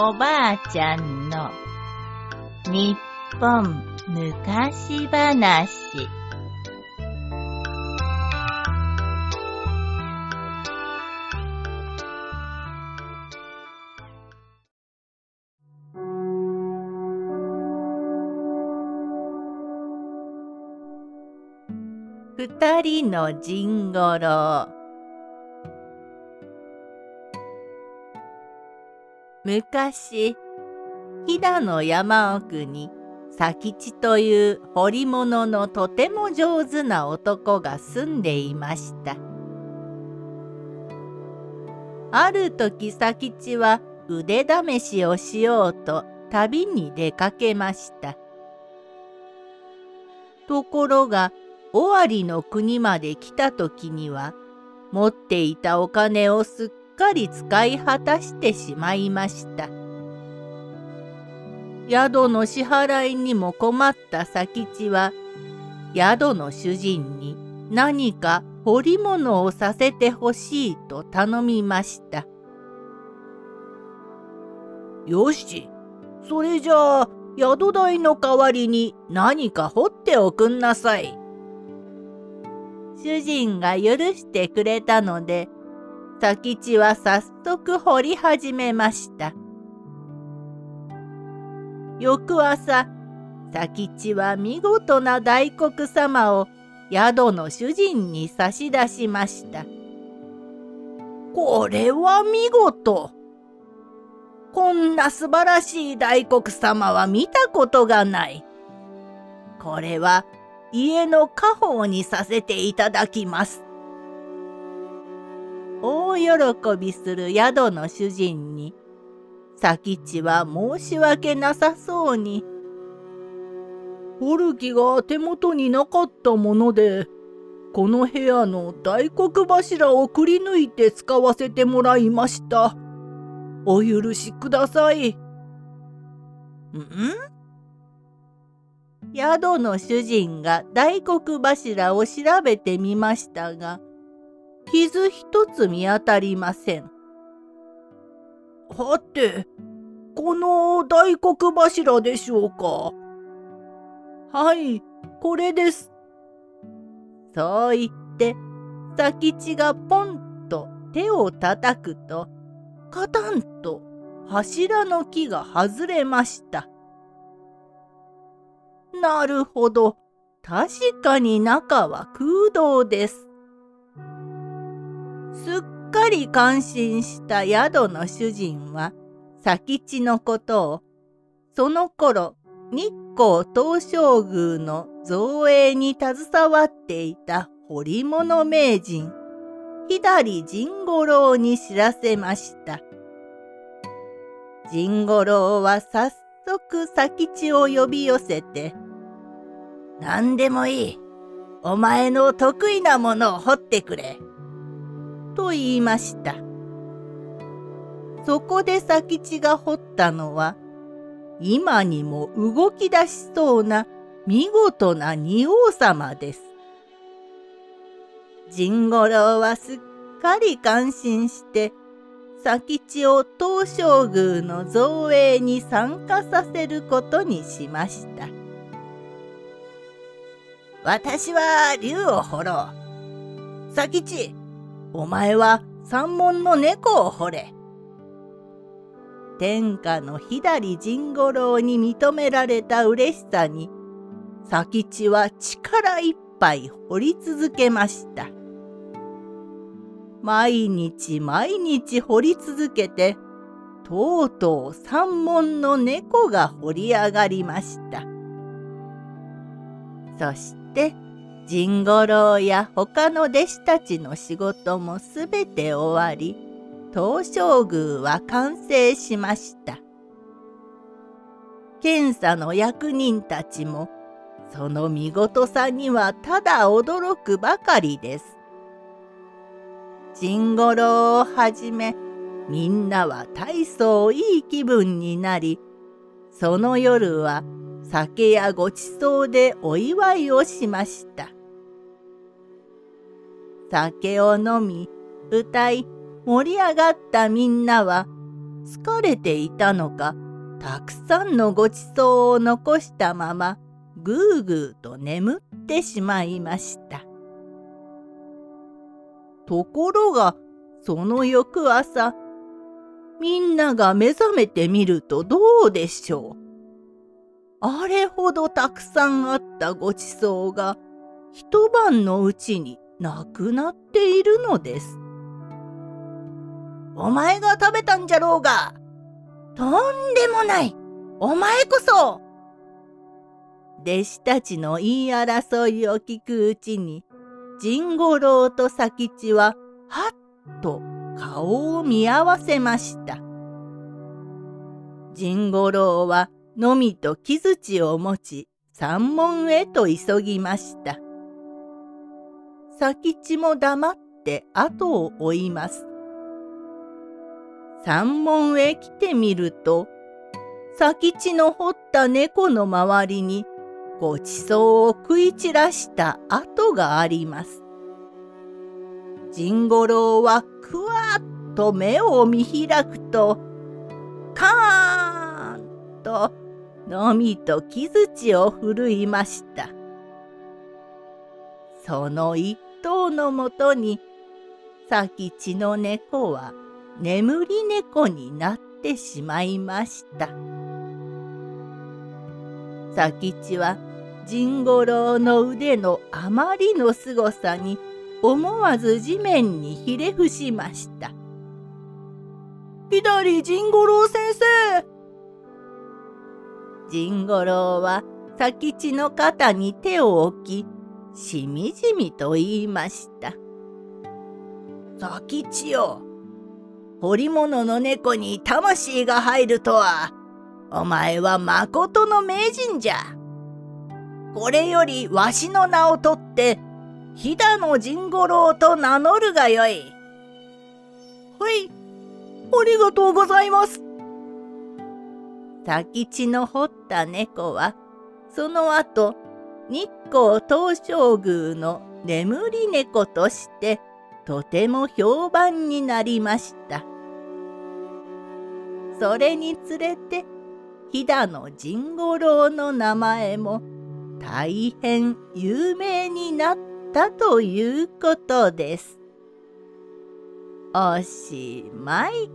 おばあちゃんの日本昔話。二人のジンゴロ昔飛騨の山奥に佐吉という彫り物のとても上手な男が住んでいました。ある時佐吉は腕試しをしようと旅に出かけました。ところが尾張の国まで来た時には持っていたお金をすっかり使い果たしてしまいました。宿の支払いにも困った佐吉は宿の主人に何か彫り物をさせてほしいと頼みました。よし、それじゃあ宿代の代わりに何か掘っておくんなさい。主人が許してくれたので、佐吉は早速掘り始めました。翌朝、佐吉は見事な大黒様を宿の主人に差し出しました。これは見事。こんな素晴らしい大黒様は見たことがない。これは家の家宝にさせていただきます。大喜びする宿の主人に、佐吉は申し訳なさそうに、掘る気が手元になかったもので、この部屋の大黒柱をくり抜いて使わせてもらいました。お許しください。ん？宿の主人が大黒柱を調べてみましたが、傷一つ見当たりません。はて、この大黒柱でしょうか。はい、これです。そう言って、佐吉がポンと手を叩くと、カタンと柱の木が外れました。なるほど。確かに中は空洞です。すっかり感心した宿の主人は、佐吉のことを、その頃、日光東照宮の造営に携わっていた彫物名人、左甚五郎に知らせました。甚五郎は早速佐吉を呼び寄せて、何でもいい。お前の得意なものを掘ってくれ。と言いました。そこで佐吉が掘ったのは、今にも動き出しそうな見事な仁王様です。甚五郎はすっかり感心して、佐吉を東照宮の造営に参加させることにしました。私は竜を掘ろう。佐吉、お前は三門の猫を掘れ。天下の左甚五郎に認められた嬉しさに、佐吉は力いっぱい掘り続けました。毎日毎日掘り続けて、とうとう三門の猫が掘り上がりました。そして甚五郎や他の弟子たちの仕事もすべて終わり東照宮は完成しました。検査の役人たちもその見事さにはただ驚くばかりです。甚五郎をはじめみんなは大層いい気分になりその夜は酒やごちそうでお祝いをしました。酒を飲み、歌い、盛り上がったみんなは、疲れていたのか？たくさんのごちそうを残したままぐーぐーと眠ってしまいました。ところがその翌朝みんなが目覚めてみるとどうでしょう？あれほどたくさんあったごちそうが一晩のうちになくなっているのです。お前が食べたんじゃろうが。とんでもない。お前こそ。弟子たちの言い争いを聞くうちに、甚五郎と佐吉ははっと顔を見合わせました。甚五郎はのみと木槌を持ち山門へと急ぎました。佐吉も黙って後を追います。山門へ来てみると佐吉の掘った猫の周りにごちそうを食い散らした跡があります。甚五郎はくわっと目を見開くとカーンとのみと木槌を振るいました。その一頭のもとに佐吉の猫は眠り猫になってしまいました。佐吉は甚五郎の腕のあまりの凄さに思わず地面にひれ伏しました。左甚五郎先生甚五郎は佐吉の肩に手を置き、しみじみと言いました。佐吉よ、彫り物の猫に魂が入るとは、お前はまことの名人じゃ。これよりわしの名を取って、飛騨の甚五郎と名乗るがよい。はい、ありがとうございます。佐吉の掘った猫はその後日光東照宮の眠り猫としてとても評判になりました。それにつれて飛騨の甚五郎の名前も大変有名になったということです。おしまい。